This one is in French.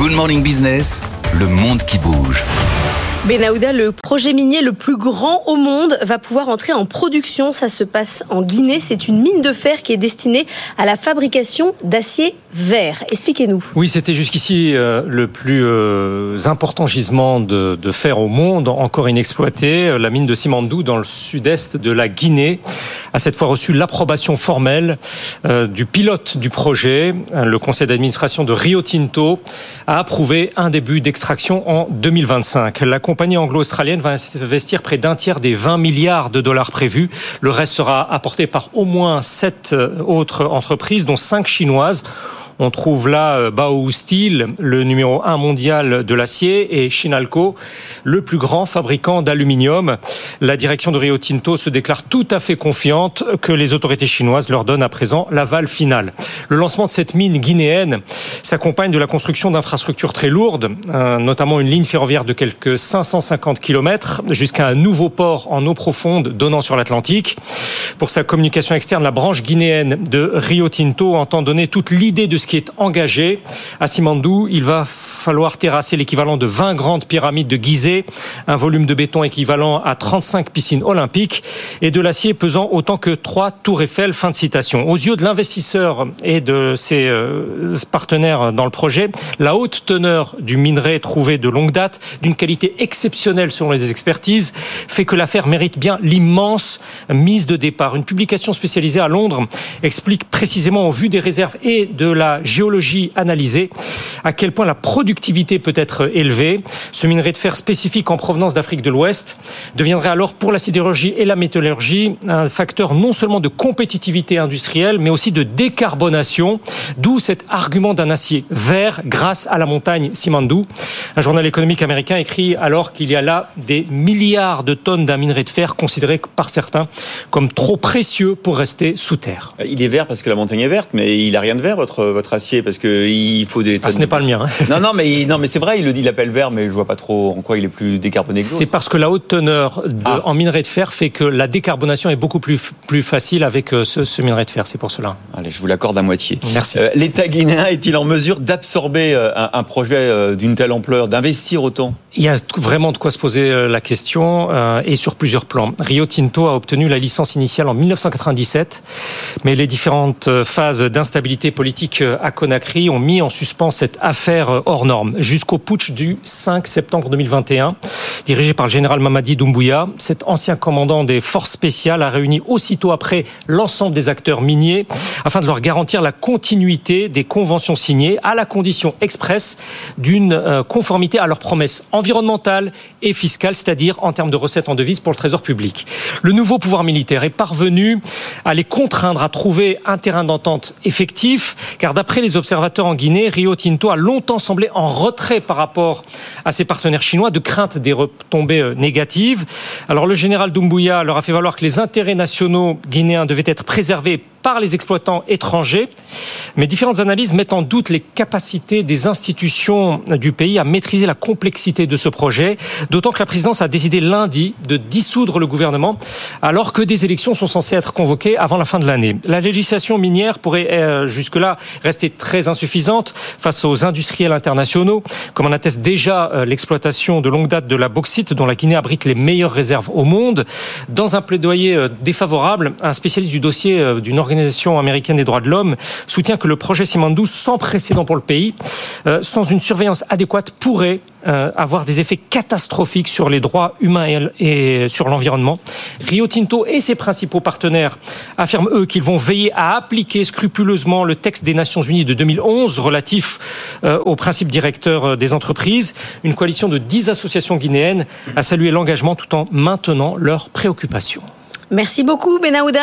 Good Morning Business, le monde qui bouge. Benahouda, le projet minier le plus grand au monde, va pouvoir entrer en production. Ça se passe en Guinée. C'est une mine de fer qui est destinée à la fabrication d'acier vert. Expliquez-nous. Oui, c'était jusqu'ici euh, le plus euh, important gisement de, fer au monde, encore inexploité. La mine de Simandou, dans le sud-est de la Guinée, a cette fois reçu l'approbation formelle euh, du pilote du projet. Le conseil d'administration de Rio Tinto a approuvé un début d'extraction en 2025. La compagnie anglo-australienne va investir près d'un tiers des 20 milliards de dollars prévus. Le reste sera apporté par au moins sept autres entreprises, dont cinq chinoises. On trouve là euh, Bao Steel, le numéro un mondial de l'acier, et Shinalco, le plus grand fabricant d'aluminium. La direction de Rio Tinto se déclare tout à fait confiante que les autorités chinoises leur donnent à présent l'aval final. Le lancement de cette mine guinéenne s'accompagne de la construction d'infrastructures très lourdes, euh, notamment une ligne ferroviaire de quelques 550 km jusqu'à un nouveau port en eau profonde donnant sur l'Atlantique. Pour sa communication externe, la branche guinéenne de Rio Tinto entend donner toute l'idée de ce qui est engagé. À Simandou, il va falloir terrasser l'équivalent de 20 grandes pyramides de Gizeh, un volume de béton équivalent à 35 piscines olympiques et de l'acier pesant autant que trois tours Eiffel. Fin de citation. Aux yeux de l'investisseur et de ses euh, partenaires dans le projet, la haute teneur du minerai trouvé de longue date, d'une qualité exceptionnelle selon les expertises, fait que l'affaire mérite bien l'immense mise de départ. Une publication spécialisée à Londres explique précisément au vu des réserves et de la géologie analysée à quel point la productivité peut être élevée. Ce minerai de fer spécifique en provenance d'Afrique de l'Ouest deviendrait alors pour la sidérurgie et la métallurgie un facteur non seulement de compétitivité industrielle, mais aussi de décarbonation, d'où cet argument d'un acier vert grâce à la montagne Simandou. Un journal économique américain écrit alors qu'il y a là des milliards de tonnes d'un minerai de fer considéré par certains comme trop précieux pour rester sous terre. Il est vert parce que la montagne est verte, mais il a rien de vert votre votre acier parce que il faut des. Ah, ce n'est pas le mien. Hein. Non non mais non mais c'est vrai il le dit il l'appelle vert mais je vois pas trop en quoi il est plus décarboné que C'est parce que la haute teneur de, ah. en minerai de fer fait que la décarbonation est beaucoup plus plus facile avec euh, ce, ce minerai de fer c'est pour cela. Allez je vous l'accorde à moitié. Merci. Euh, L'État guinéen est-il en mesure d'absorber euh, un, un, projet euh, d'une telle ampleur d'investir autant? Il y a vraiment de quoi se poser la question euh, et sur plusieurs plans. Rio Tinto a obtenu la licence initiale en 1997 mais les différentes phases d'instabilité politique à Conakry ont mis en suspens cette affaire hors norme jusqu'au putsch du 5 septembre 2021, dirigé par le général Mamadi Doumbouya. Cet ancien commandant des forces spéciales a réuni aussitôt après l'ensemble des acteurs miniers afin de leur garantir la continuité des conventions signées à la condition expresse d'une euh, conformité à leurs promesses environnementales et fiscales, c'est-à-dire en termes de recettes en devises pour le trésor public. Le nouveau pouvoir militaire est parvenu à les contraindre à trouver un terrain d'entente effectif, car d'après les observateurs en Guinée, Rio Tinto a longtemps semblé en retrait par rapport à ses partenaires chinois de crainte des retombées euh, négatives. Alors le général Doumbouya leur a fait valoir que les intérêts nationaux guinéens devaient être préservés par les exploitants étrangers. Mais différentes analyses mettent en doute les capacités des institutions du pays à maîtriser la complexité de ce projet, d'autant que la présidence a décidé lundi de dissoudre le gouvernement alors que des élections sont censées être convoquées avant la fin de l'année. La législation minière pourrait euh, jusque-là rester très insuffisante face aux industriels internationaux, comme en atteste déjà euh, l'exploitation de longue date de la bauxite dont la Guinée abrite les meilleures réserves au monde. Dans un plaidoyer euh, défavorable, un spécialiste du dossier d'une organisation américaine des droits de l'homme soutient que le projet Simandou, sans précédent pour le pays, euh, sans une surveillance adéquate, pourrait euh, avoir des effets catastrophiques sur les droits humains et, sur l'environnement. Rio Tinto et ses principaux partenaires affirment, eux, qu'ils vont veiller à appliquer scrupuleusement le texte des Nations Unies de 2011 relatif euh, aux principes directeurs des entreprises. Une coalition de dix associations guinéennes a salué l'engagement tout en maintenant leurs préoccupations. Merci beaucoup, Benahouda.